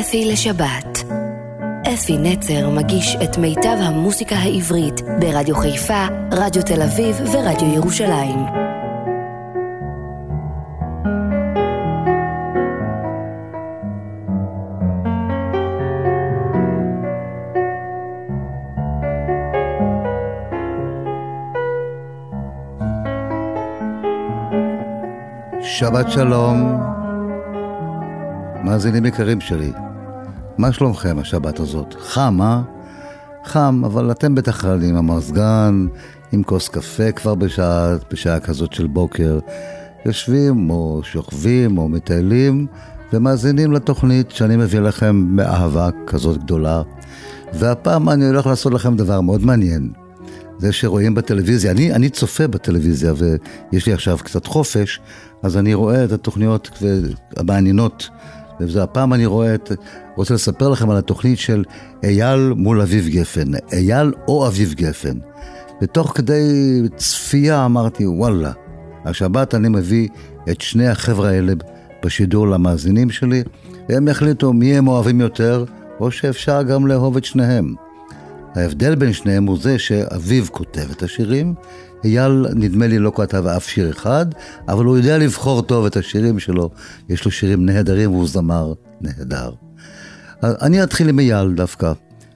אפי לשבת. אפי נצר מגיש את מיטב המוסיקה העברית ברדיו חיפה, רדיו תל אביב ורדיו ירושלים. שבת שלום, מאזינים יקרים שלי. מה שלומכם השבת הזאת? חם, אה? חם, אבל אתם בטח עם המזגן, עם כוס קפה כבר בשעה, בשעה כזאת של בוקר. יושבים או שוכבים או מטיילים ומאזינים לתוכנית שאני מביא לכם באהבה כזאת גדולה. והפעם אני הולך לעשות לכם דבר מאוד מעניין. זה שרואים בטלוויזיה, אני, אני צופה בטלוויזיה ויש לי עכשיו קצת חופש, אז אני רואה את התוכניות המעניינות. וזה הפעם אני רואה את, רוצה לספר לכם על התוכנית של אייל מול אביב גפן, אייל או אביב גפן. ותוך כדי צפייה אמרתי, וואלה, השבת אני מביא את שני החבר'ה האלה בשידור למאזינים שלי, והם יחליטו מי הם אוהבים יותר, או שאפשר גם לאהוב את שניהם. ההבדל בין שניהם הוא זה שאביב כותב את השירים, אייל נדמה לי לא כתב אף שיר אחד, אבל הוא יודע לבחור טוב את השירים שלו, יש לו שירים נהדרים והוא זמר נהדר. אני אתחיל עם אייל דווקא,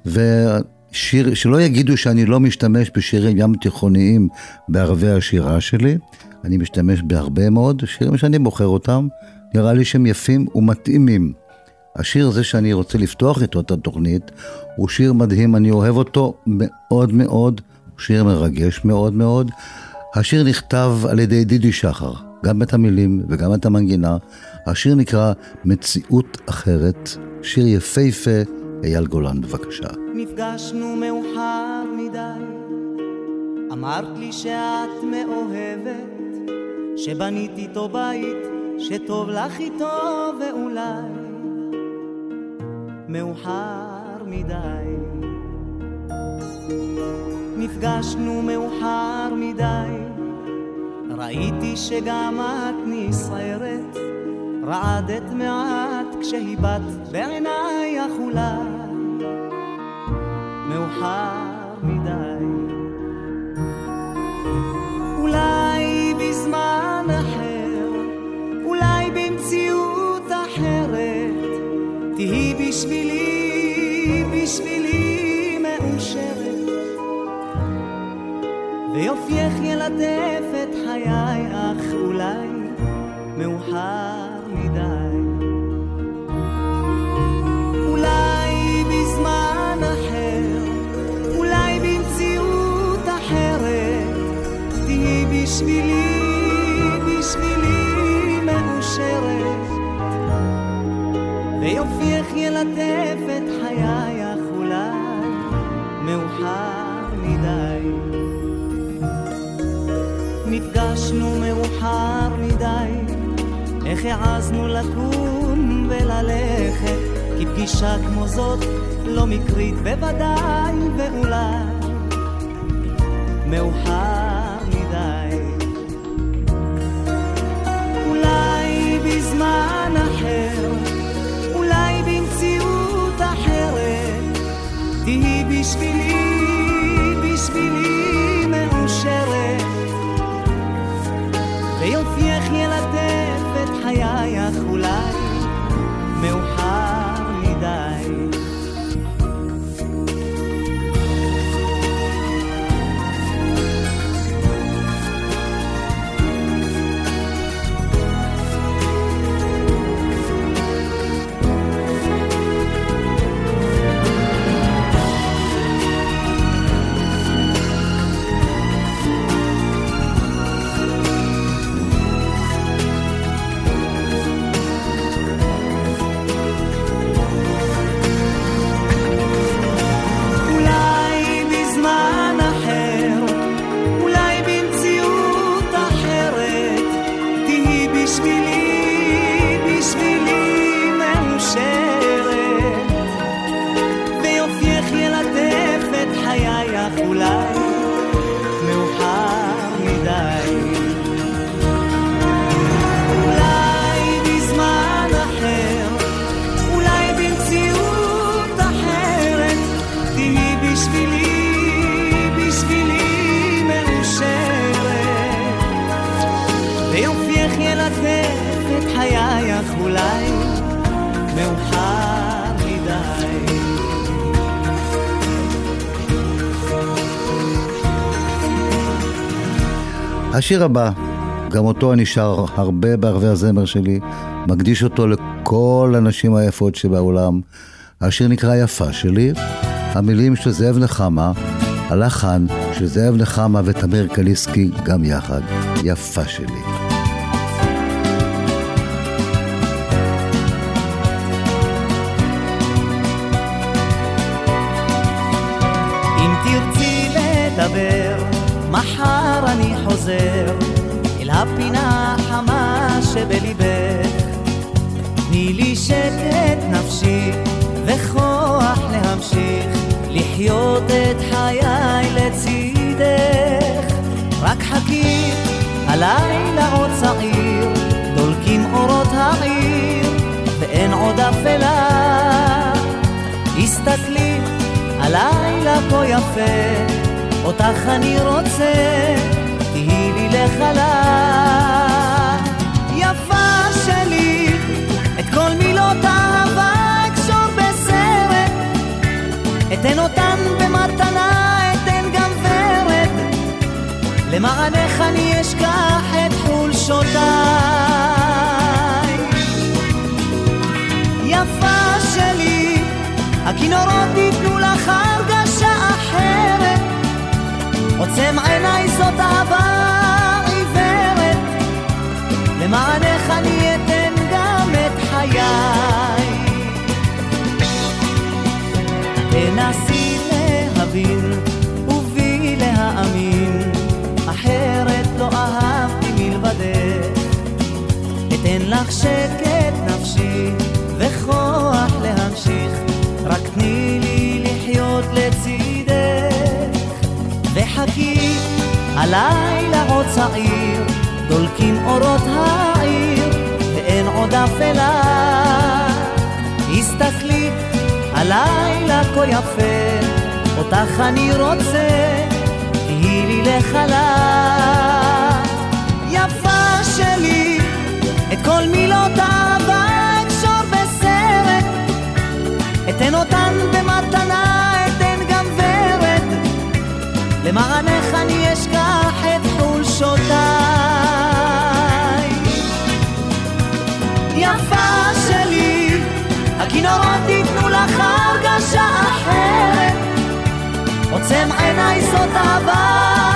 ושיר, שלא יגידו שאני לא משתמש בשירים ים תיכוניים בערבי השירה שלי, אני משתמש בהרבה מאוד שירים שאני בוחר אותם, נראה לי שהם יפים ומתאימים. השיר הזה שאני רוצה לפתוח איתו את התוכנית, הוא שיר מדהים, אני אוהב אותו מאוד מאוד, שיר מרגש מאוד מאוד. השיר נכתב על ידי דידי שחר, גם את המילים וגם את המנגינה. השיר נקרא מציאות אחרת, שיר יפהפה, אייל גולן בבקשה. נפגשנו מאוחר מדי, אמרת לי שאת מאוהבת, שבנית איתו בית, שטוב לך איתו ואולי מאוחר מדי. נפגשנו מאוחר מדי, ראיתי שגם את נסערת, רעדת מעט כשהבט בעינייך אולי. מאוחר מדי. אולי בזמן אחר, אולי במציאות אחרת, תהי בשבילי, ויופייך ילטף את חיי, אך אולי מאוחר מדי. אולי בזמן אחר, אולי במציאות אחרת, תהיי בשבילי, בשבילי מאושרת. ויופייך ילטף את חיי, אך אולי מאוחר מדי. נפגשנו מאוחר מדי, איך העזנו לקום וללכת, כי פגישה כמו זאת לא מקרית בוודאי, ואולי. מאוחר מדי. אולי בזמן אחר, אולי במציאות אחרת, תהי בשבילי, בשבילי השיר הבא, גם אותו אני שר הרבה בערבי הזמר שלי, מקדיש אותו לכל הנשים היפות שבעולם. השיר נקרא יפה שלי, המילים של זאב נחמה, הלחן של זאב נחמה ותמיר קליסקי גם יחד, יפה שלי. אם תרצי לדבר, מחר אני חוזר אל הפינה החמה שבליבך. תני לי שקט נפשי וכוח להמשיך לחיות את חיי לצידך. רק חכי, הלילה עוד צעיר, דולקים אורות העיר, ואין עוד אפלה. הסתכלי, הלילה כה יפה, אותך אני רוצה, תהי לי לחלה. עוצם עיניי זאת אהבה עיוורת, למענך אני אתן גם את חיי. תנסי להבין ובי להאמין, אחרת לא אהבתי מלבדך. אתן לך שקט נפשי וכוח להמשיך, רק תני לי לחיות לצידך. הלילה עוד צעיר, דולקים אורות העיר, ואין עוד אפלה. הסתכלי, הלילה כה יפה, אותך אני רוצה, תהי לי לחלה. יפה שלי, את כל מילות האהבה אקשור בסרט, אתן אותן במתנה, אתן גם ורד, למענך אני אשכח חולשותיי. יפה שלי, הכינורות ייתנו לך הרגשה אחרת, עוצם עיניי זאת אהבה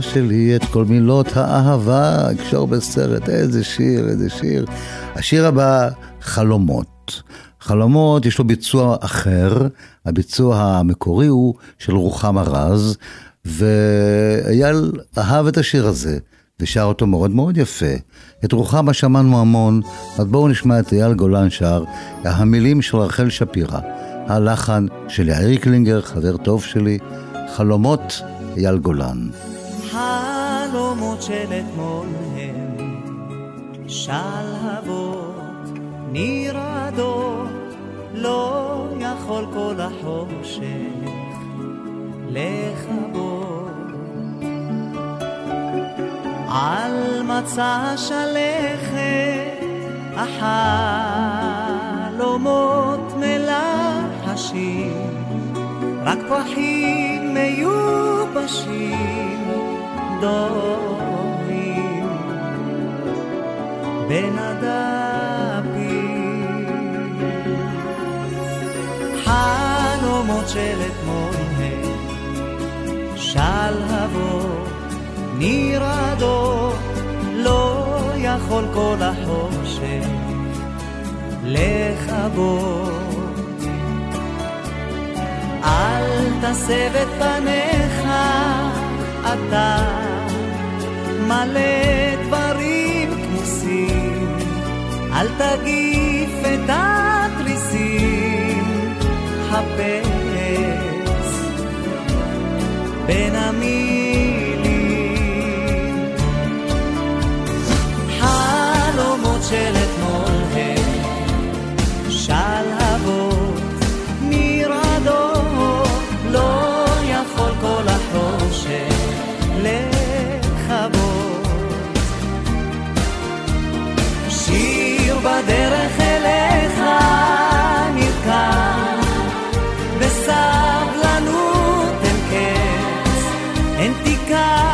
שלי את כל מילות האהבה, אקשור בסרט, איזה שיר, איזה שיר. השיר הבא, חלומות. חלומות, יש לו ביצוע אחר, הביצוע המקורי הוא של רוחמה רז, ואייל אהב את השיר הזה, ושר אותו מאוד מאוד יפה. את רוחמה שמענו המון, אז בואו נשמע את אייל גולן שר, המילים של רחל שפירא, הלחן של יאיר קלינגר, חבר טוב שלי, חלומות אייל גולן. חלומות של אתמול הם שלהבות נרעדות, לא יכול כל החושך לכבות. על מצע שלכת החלומות מלחשים רק פרחים מיובשים ידיים בין הדפים. חלומות של אתמול הם שלהבות נרעדות לא יכול כל החושך לכבות. אל תסב את פניך אתה מלא דברים כמוסים, אל תגיף את התריסים, חפש בין המילים. En ti cae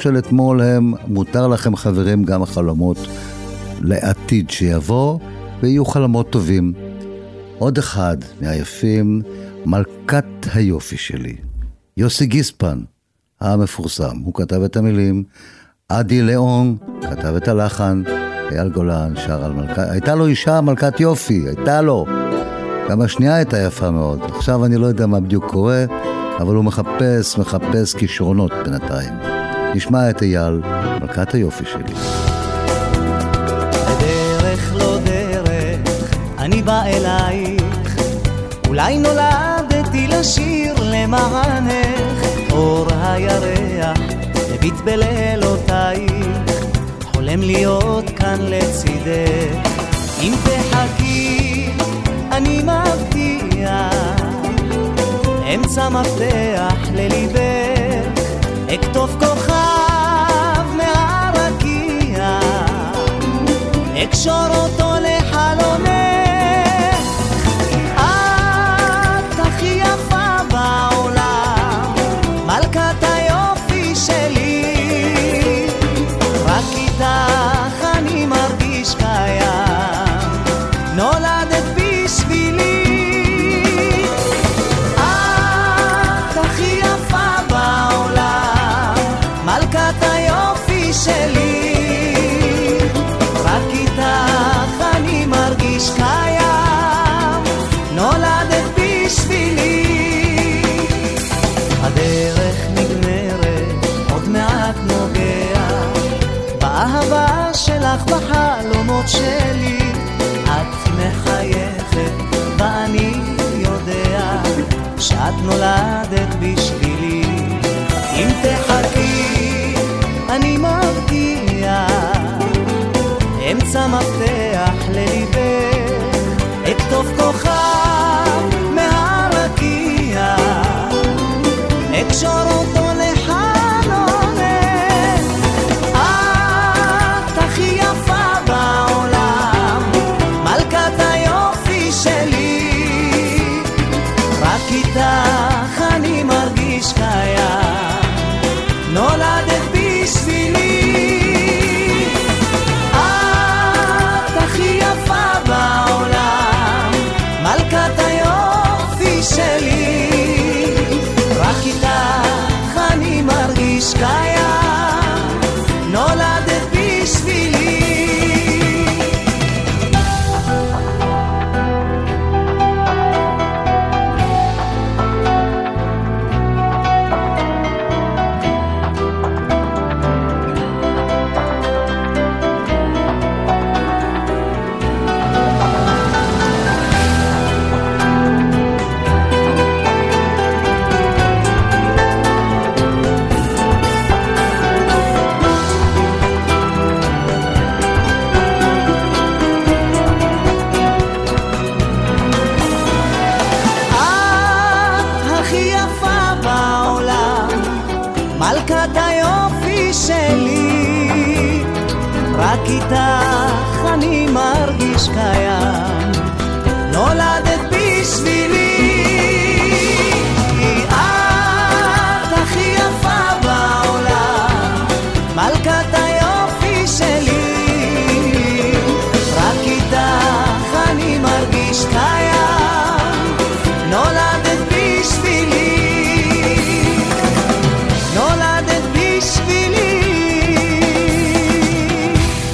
של אתמול הם, מותר לכם חברים, גם החלומות לעתיד שיבוא, ויהיו חלומות טובים. עוד אחד מהיפים, מלכת היופי שלי. יוסי גיספן, המפורסם, הוא כתב את המילים, עדי ליאון כתב את הלחן, אייל גולן שר על מלכת, הייתה לו אישה מלכת יופי, הייתה לו. גם השנייה הייתה יפה מאוד. עכשיו אני לא יודע מה בדיוק קורה, אבל הוא מחפש, מחפש כישרונות בינתיים. נשמע את אייל, מלכת היופי שלי. בדרך לא דרך, אני בא אלייך. אולי נולדתי לשיר למענך, אור הירח מביט בלילותייך, חולם להיות כאן לצידך. אם תחכי, אני מבטיח, אמצע מפתח לליבך, אכתוב כוכב אקשור אותו לחלומך. שלי. את מחייכת, ואני יודע שאת נולדת בשבילי. אם תחכי, אני מבטיח אמצע מפתח לליבך, אכתוב כוכב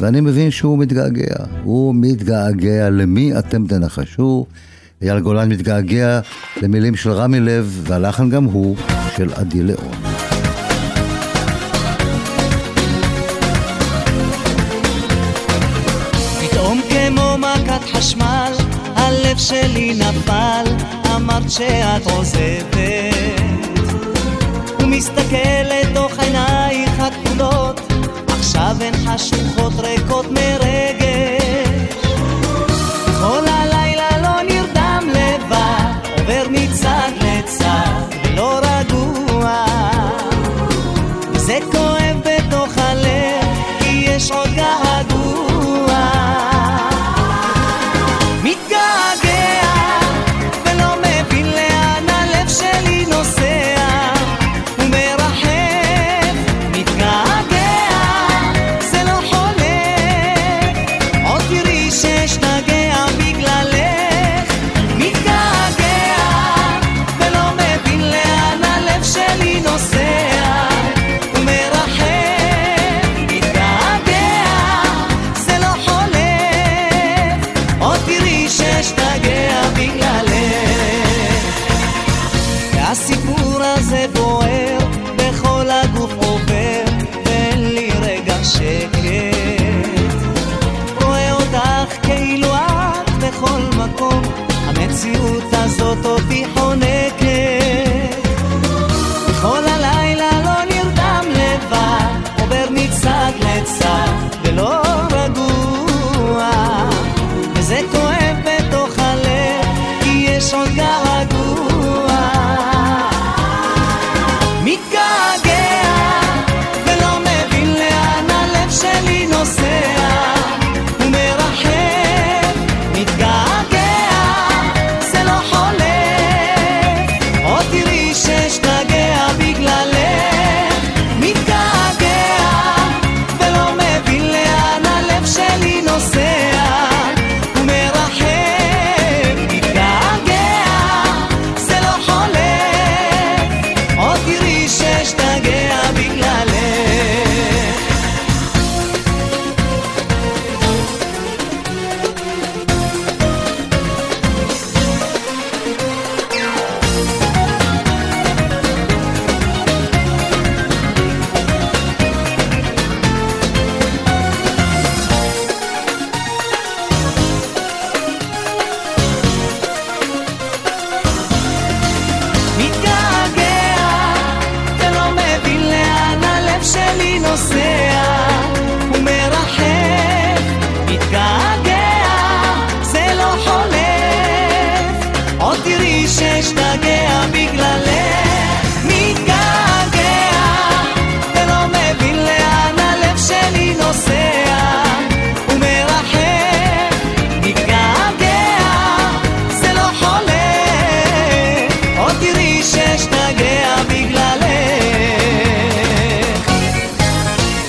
ואני מבין שהוא מתגעגע. הוא מתגעגע למי אתם תנחשו. אייל גולן מתגעגע למילים של רמי לב, והלחן גם הוא של עדי לאון. חשמל, הלב שלי נפל, אמרת שאת עוזבת. הוא מסתכל עכשיו הן השוחות ריקות מרע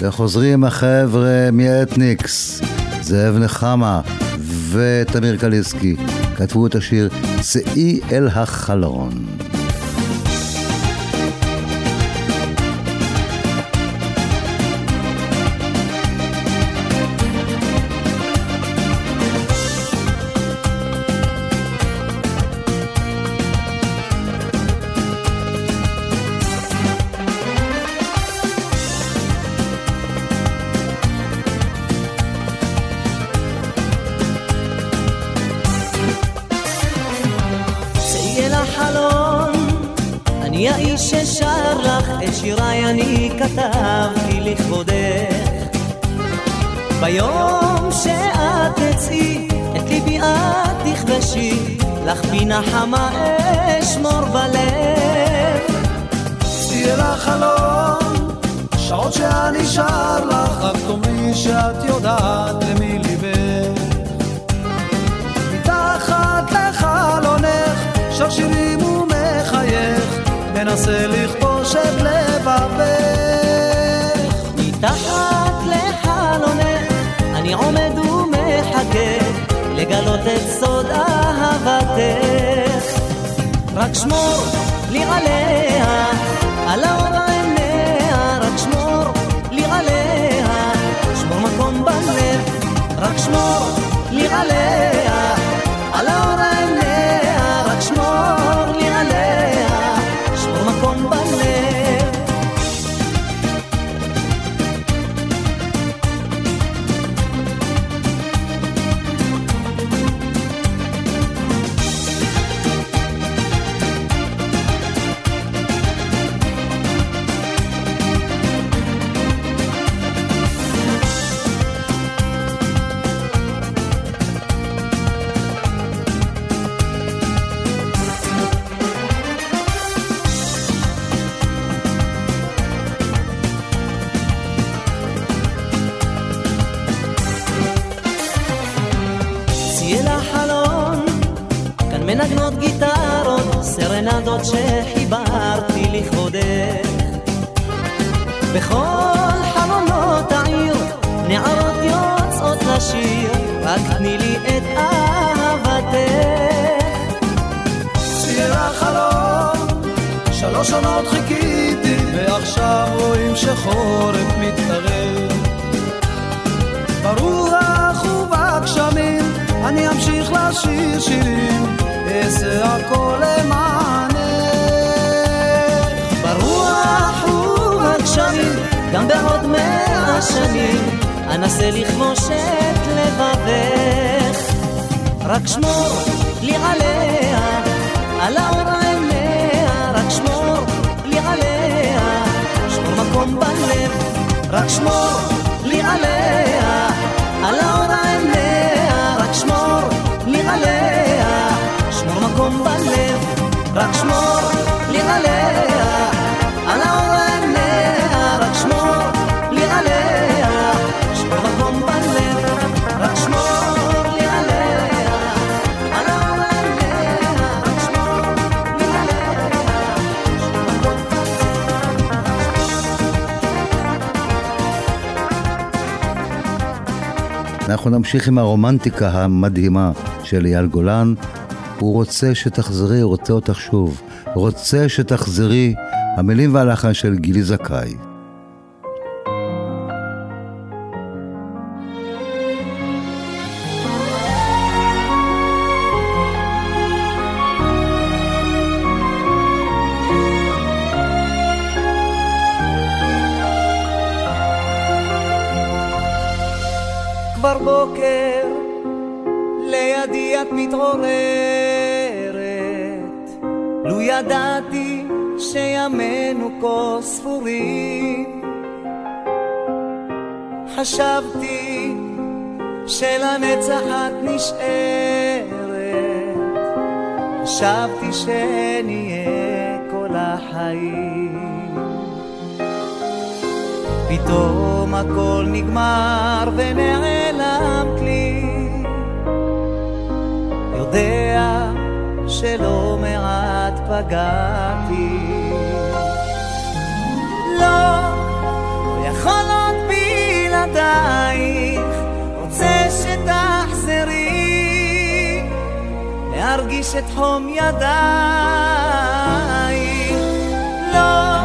שחוזרים החבר'ה מאתניקס, זאב נחמה ותמיר קליסקי, כתבו את השיר "שאי אל החלון". נחמה אשמור בלב. סתירה חלום, שעות שאני שר לך, רק תאמרי שאת יודעת למי ליבך. מתחת לחלונך, שר שירים ומחייך, מנסה לכבוש את לבבך. מתחת לחלונך, אני עומד ומחכה, לגלות את סוד אהבתך. רק שמור לי עליה, שחורף מתקרב. ברוח ובגשמים, אני אמשיך לשיר שירים, אעשה הכל למענך. ברוח ובגשמים, גם בעוד מאה שנים, אנסה לכבוש את לבבך. רק שמור לי עליה, על האור מקום בלב, רק שמור לי עליה, על האור עיניה, רק שמור לי עליה, שמור מקום בלב, רק שמור אנחנו נמשיך עם הרומנטיקה המדהימה של אייל גולן. הוא רוצה שתחזרי, רוצה אותך שוב. רוצה שתחזרי, המילים והלחן של גילי זכאי. לידי את מתעוררת. לו ידעתי שימינו כה ספורים, חשבתי שלנצח את נשארת, חשבתי שנהיה כל החיים. פתאום הכל נגמר ונעלמת שלא מעט פגעתי. לא, לא יכול עוד בלעדייך רוצה שתחזרי להרגיש את חום ידייך לא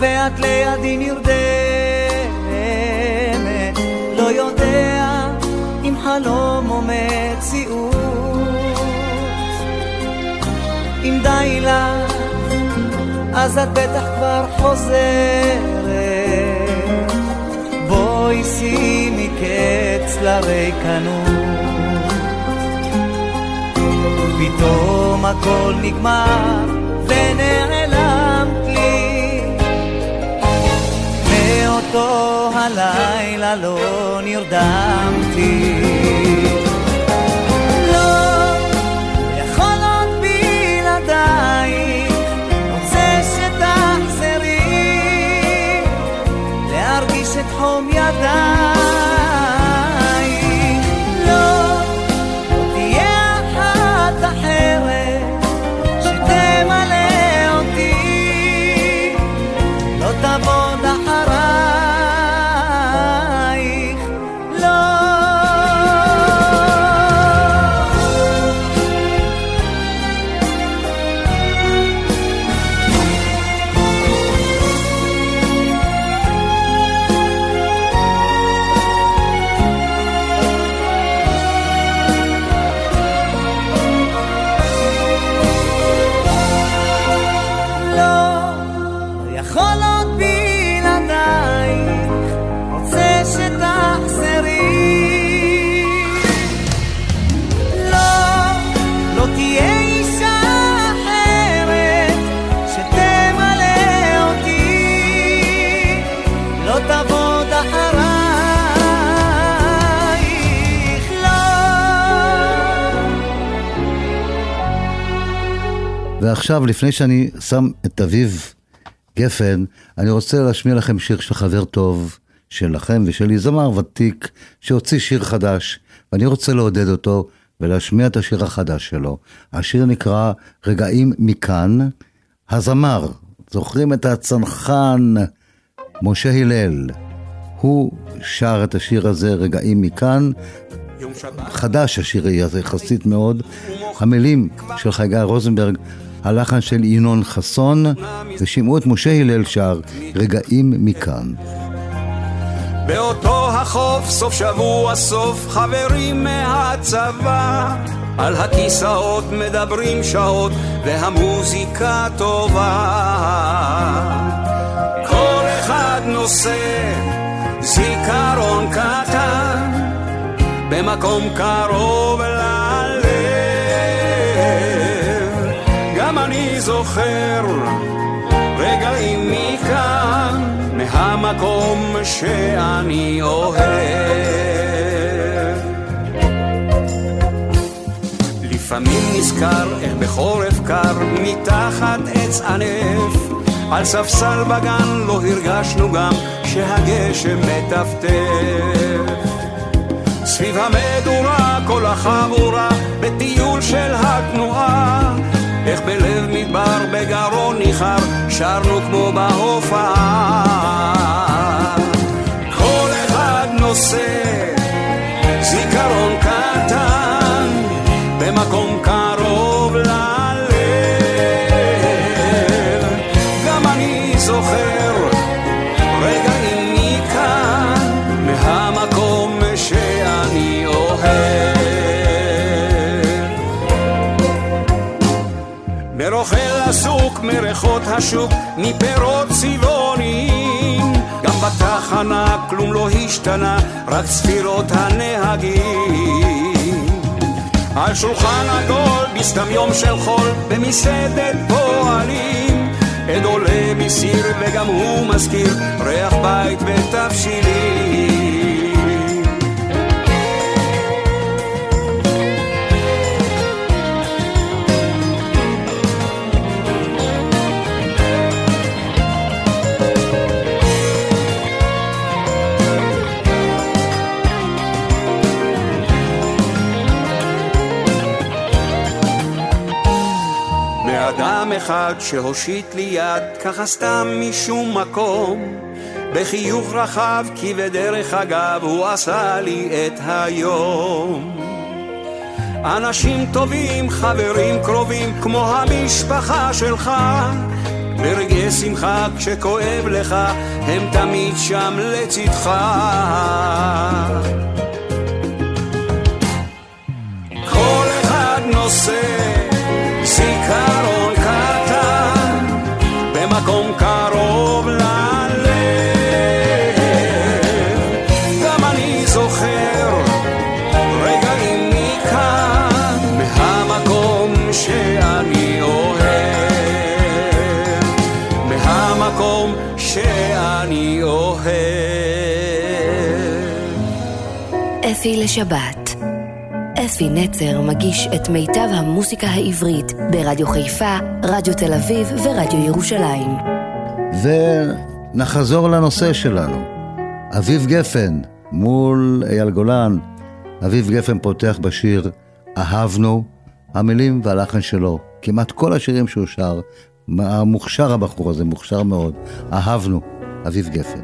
ואת לידי נרדמת, לא יודע אם חלום או מציאות. אם די לך, אז את בטח כבר חוזרת. בואי שימי קץ לריקנות. פתאום הכל נגמר ונעלמת הלילה לא נרדמתי. ועכשיו, לפני שאני שם את אביב גפן, אני רוצה להשמיע לכם שיר של חבר טוב שלכם ושלי, זמר ותיק, שהוציא שיר חדש, ואני רוצה לעודד אותו ולהשמיע את השיר החדש שלו. השיר נקרא רגעים מכאן. הזמר, זוכרים את הצנחן משה הלל, הוא שר את השיר הזה, רגעים מכאן. חדש השיר הזה, יחסית מאוד. המילים של חגי רוזנברג, הלחן של ינון חסון, ושמעו את משה הלל שר רגעים מכאן. באותו החוף, סוף שבוע, סוף חברים מהצבא. על הכיסאות מדברים שעות, והמוזיקה טובה. כל אחד נושא זיכרון קטן, במקום קרוב זוכר רגעים מכאן, מהמקום שאני אוהב. לפעמים נזכר איך בחורף קר, מתחת עץ ענף, על ספסל בגן לא הרגשנו גם שהגשם מטפטף. סביב המדורה כל החבורה בטיול של התנועה איך בלב מדבר בגרון ניחר שרנו כמו בהופעה. כל אחד נושא זיכרון קטן במקום קרוב השוק, מפירות צבעוניים. גם בתחנה כלום לא השתנה, רק צפירות הנהגים. על שולחן עגול, בסתם יום של חול, במסעדת פועלים. עד עולה מסיר וגם הוא מזכיר ריח בית ותבשילים. אחד שהושיט לי יד, ככה סתם משום מקום, בחיוך רחב, כי בדרך אגב הוא עשה לי את היום. אנשים טובים, חברים קרובים, כמו המשפחה שלך, ברגעי שמחה כשכואב לך, הם תמיד שם לצדך. כל אחד נושא זיכרון מקום קרוב ללב. גם אני זוכר רגעים מכאן, מהמקום שאני אוהב, מהמקום שאני אוהב. אפי לשבת אפי נצר מגיש את מיטב המוסיקה העברית ברדיו חיפה, רדיו תל אביב ורדיו ירושלים. ונחזור לנושא שלנו. אביב גפן מול אייל גולן. אביב גפן פותח בשיר אהבנו, המילים והלחן שלו. כמעט כל השירים שהוא שר, מוכשר הבחור הזה, מוכשר מאוד. אהבנו, אביב גפן.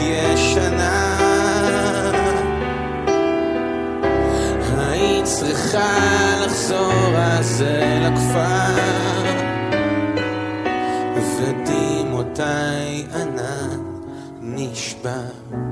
ישנה היית צריכה לחזור אז אל הכפר ודמעותיי ענן נשבר.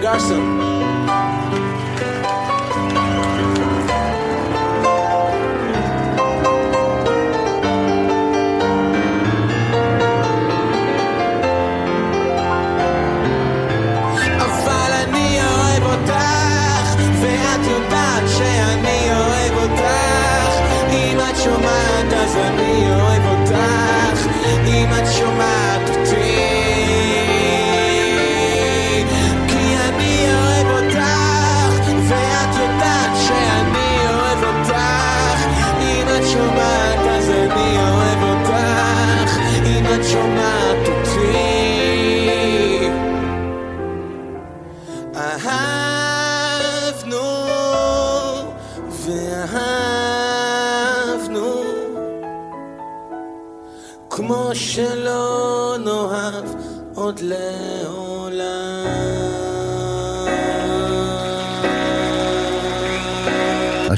Garson.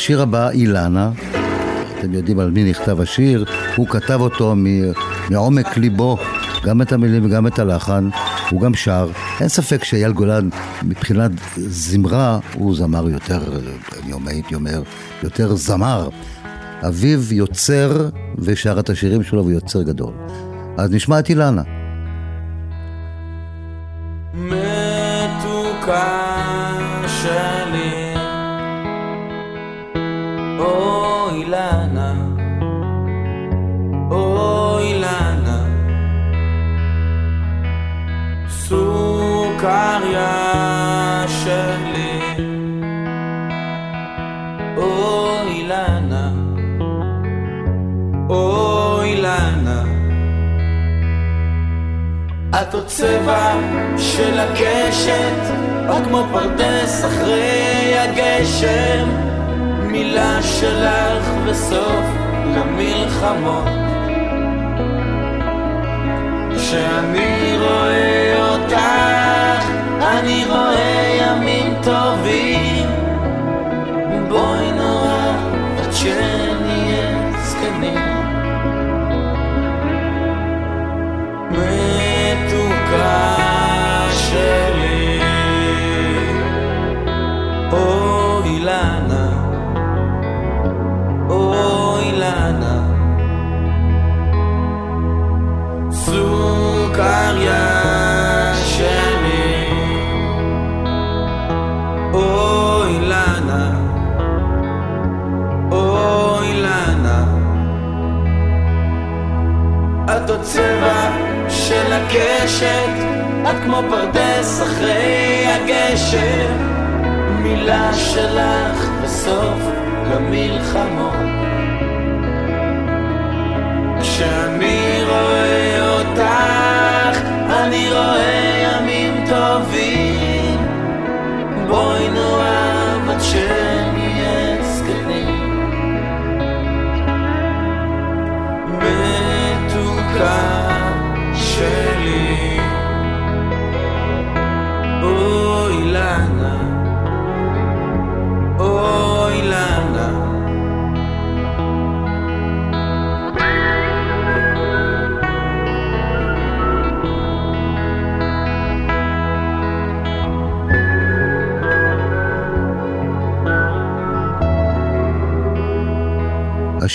השיר הבא, אילנה, אתם יודעים על מי נכתב השיר, הוא כתב אותו מעומק ליבו, גם את המילים וגם את הלחן, הוא גם שר. אין ספק שאייל גולן, מבחינת זמרה, הוא זמר יותר, אני הייתי אומר, יותר זמר. אביו יוצר ושר את השירים שלו ויוצר גדול. אז נשמע את אילנה. את עוד צבע של הקשת, או כמו פרדס אחרי הגשם. מילה שלך וסוף למלחמות. כשאני רואה אותך, אני רואה ימים טובים. בואי נורא את שם. בצבע של הקשת, את כמו פרדס אחרי הגשר. מילה שלך בסוף למלחמות. עשן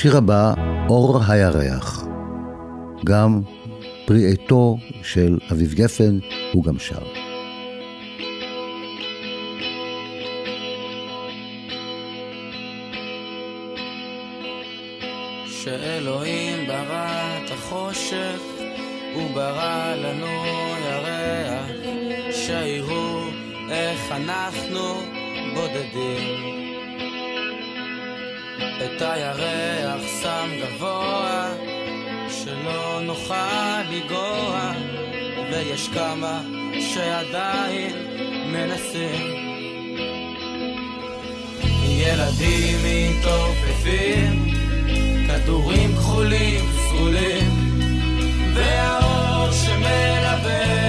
השיר הבא, אור הירח. גם פרי עטו של אביב גפן, הוא גם שר. יש כמה שעדיין מנסים. ילדים מתעופפים, כדורים כחולים, סגולים, והאור שמלווה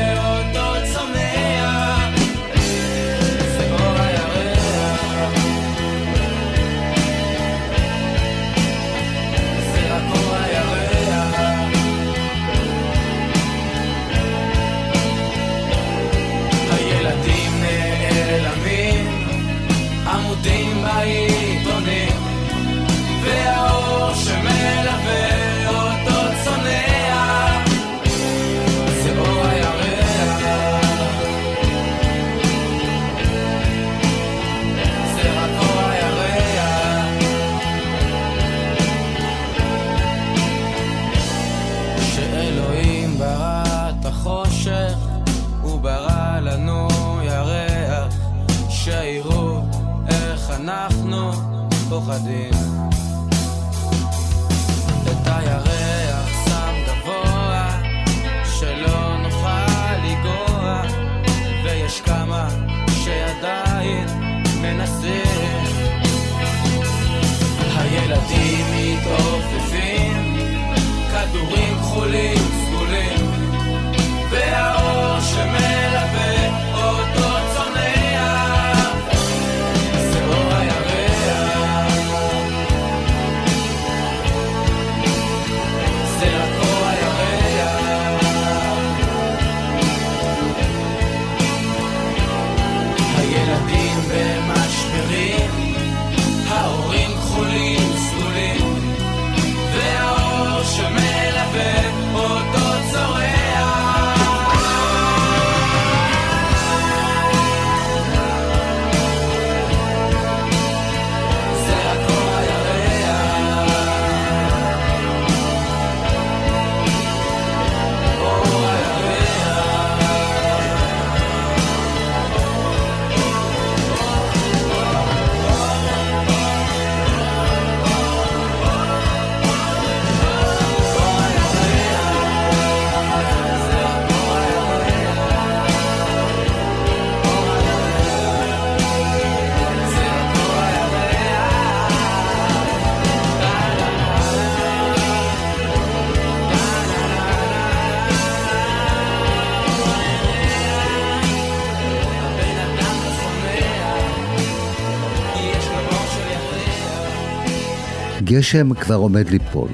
גשם כבר עומד ליפול.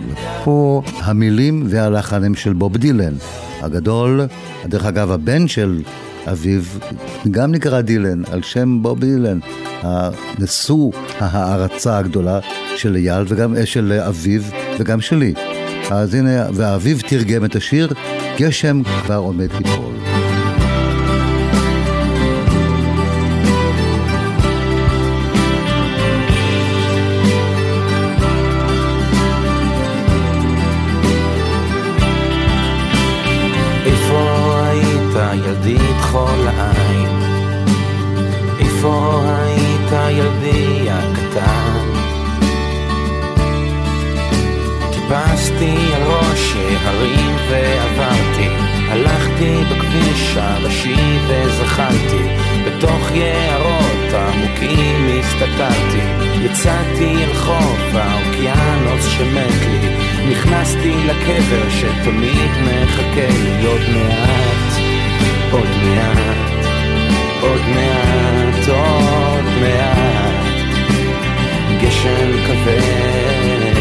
פה המילים והלחן הם של בוב דילן, הגדול, דרך אגב הבן של אביו, גם נקרא דילן, על שם בוב דילן, נשוא ההערצה הגדולה של אייל וגם של אביו וגם שלי. אז הנה, ואביו תרגם את השיר, גשם כבר עומד ליפול. הראשי וזחלתי, בתוך יערות עמוקים הסתתרתי, יצאתי אל חוף האוקיינוס שמת לי, נכנסתי לקבר שתמיד מחכה לי. עוד מעט. עוד מעט, עוד מעט, עוד מעט, גשם כבד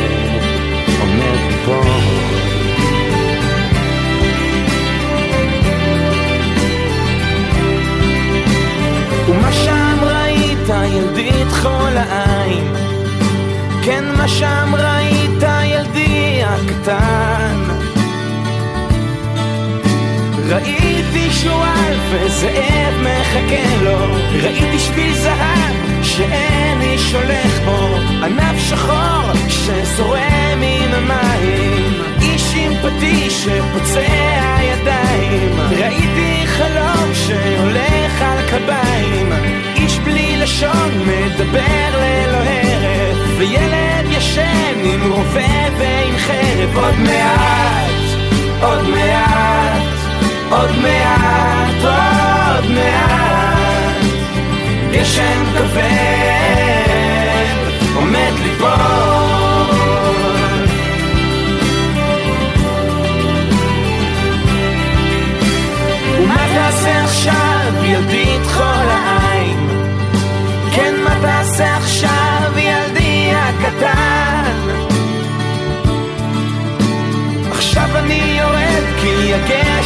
ילדי תכול העין? כן, מה שם ראית ילדי הקטן? ראיתי שועל וזאב מחכה לו, ראיתי שביל זהב שאין איש הולך בו, ענף שחור שזורם עם המים, איש עם פטיש שפוצע ידיים, ראיתי חלום שהולך על קביים, בלי לשון מדבר ללא הרף, וילד ישן עם רובה ועם חרב, עוד מעט, עוד מעט עוד מעט, עוד מעט, גשם כבד עומד ליפול. ומה תעשה עכשיו, ילדי תכול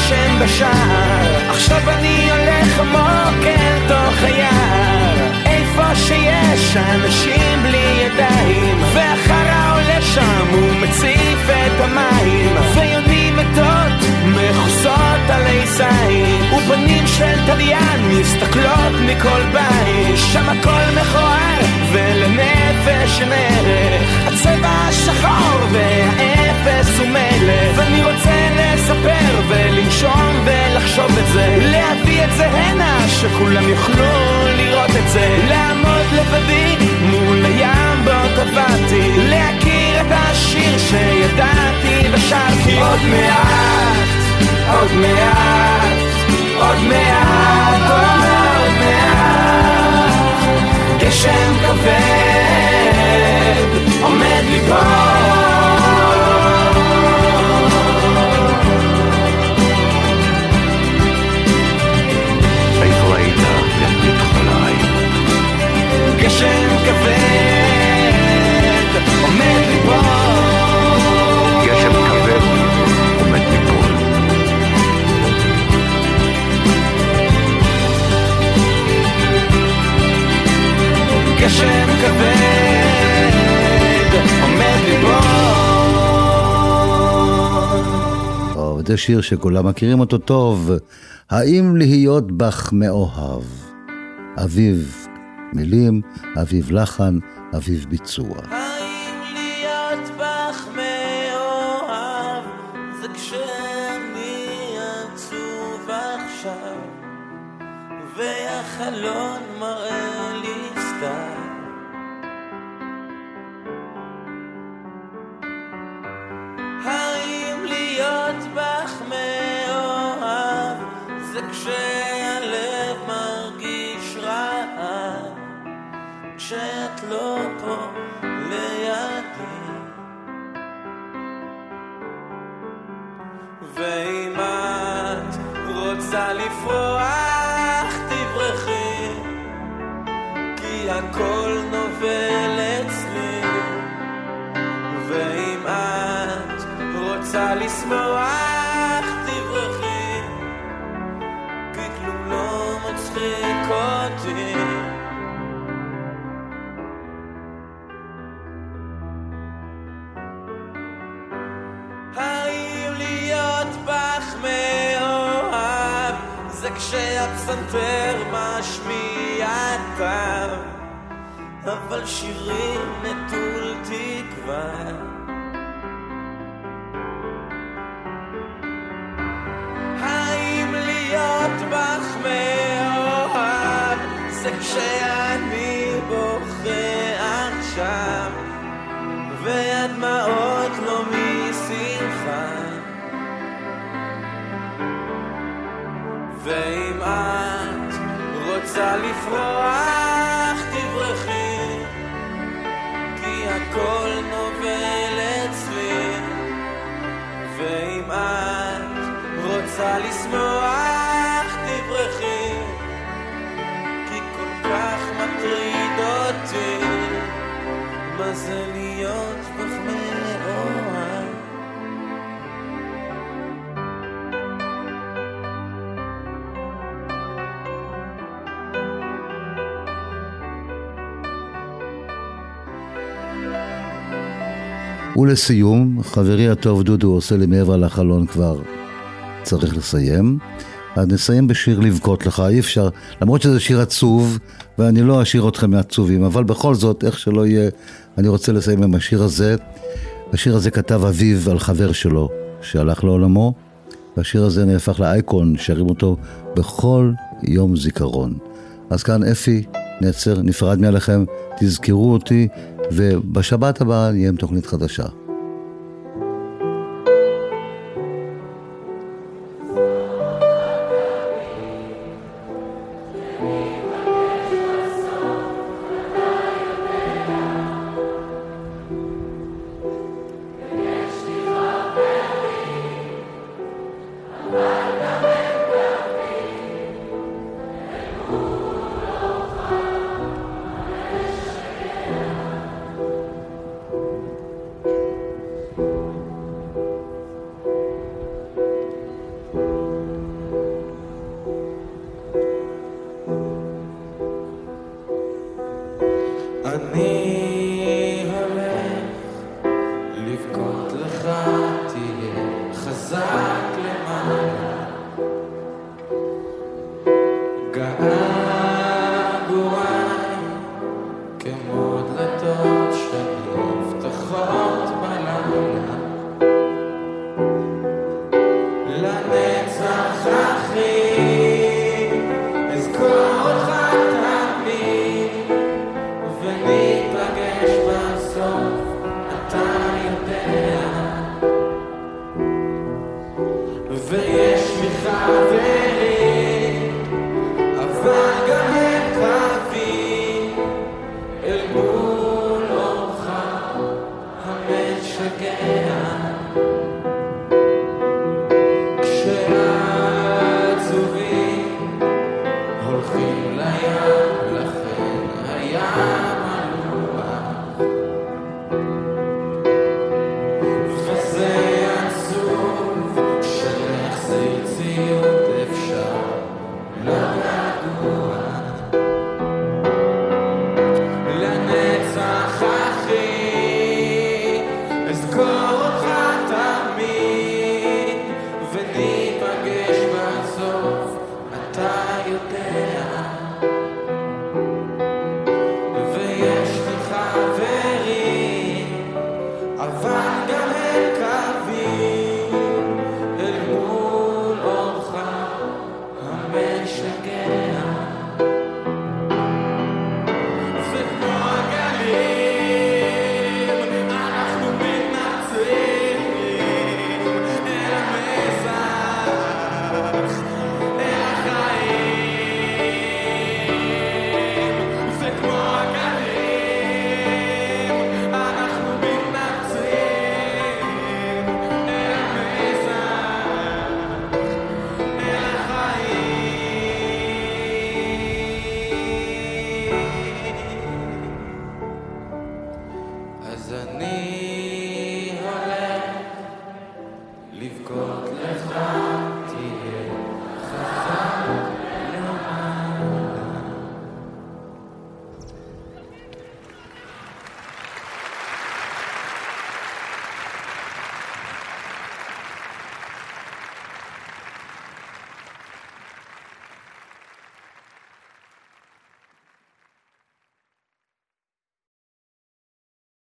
הגשם בשער. עכשיו אני הולך עמוק אל תוך היער איפה שיש אנשים בלי ידיים והחרא עולה שם הוא מציף את המים. ויונים מתות מכוסות עלי זין ופנים של תליין מסתכלות מכל בית. שם הכל מכוער ולנפש אין ערך. הצבע השחור והאפס הוא מלך. ואני רוצה לספר ולנשום ולחשוב את זה. להביא את זה הנה שכולם יוכלו לראות את זה. לעמוד לבדי מול הים בו טבעתי להכיר את השיר שידעתי ושרתי עוד מעט, עוד מעט, עוד מעט, עוד מעט. גשם כבד עומד ליפול גשם כבד עומד ליפול. גשם כבד עומד ליפול. גשם כבד עומד ליפול. טוב, זה שיר שכולם מכירים אותו טוב. האם להיות בך מאוהב? אביב מילים, אביב לחן, אביב ביצוע. לא פה לידי. ואם את רוצה לפרוח, תברחי, כי הכל נובל אצלי. ואם את רוצה לשמוח, תברחי, מאוהב זה כשהפסנתר משמיע טעם אבל שירים נטול תקווה. בך מאוהב זה כשאני רוצה לפרוח תברחי כי הכל נובל אצלי. ואם את רוצה לשמוח אותי, מה זה להיות בך ולסיום, חברי הטוב דודו עושה לי מעבר לחלון כבר צריך לסיים. אז נסיים בשיר לבכות לך, אי אפשר, למרות שזה שיר עצוב, ואני לא אשאיר אתכם מעצובים, אבל בכל זאת, איך שלא יהיה, אני רוצה לסיים עם השיר הזה. השיר הזה כתב אביו על חבר שלו, שהלך לעולמו, והשיר הזה נהפך לאייקון, שרים אותו בכל יום זיכרון. אז כאן אפי, נצר, נפרד מעליכם, תזכרו אותי, ובשבת הבאה נהיה עם תוכנית חדשה.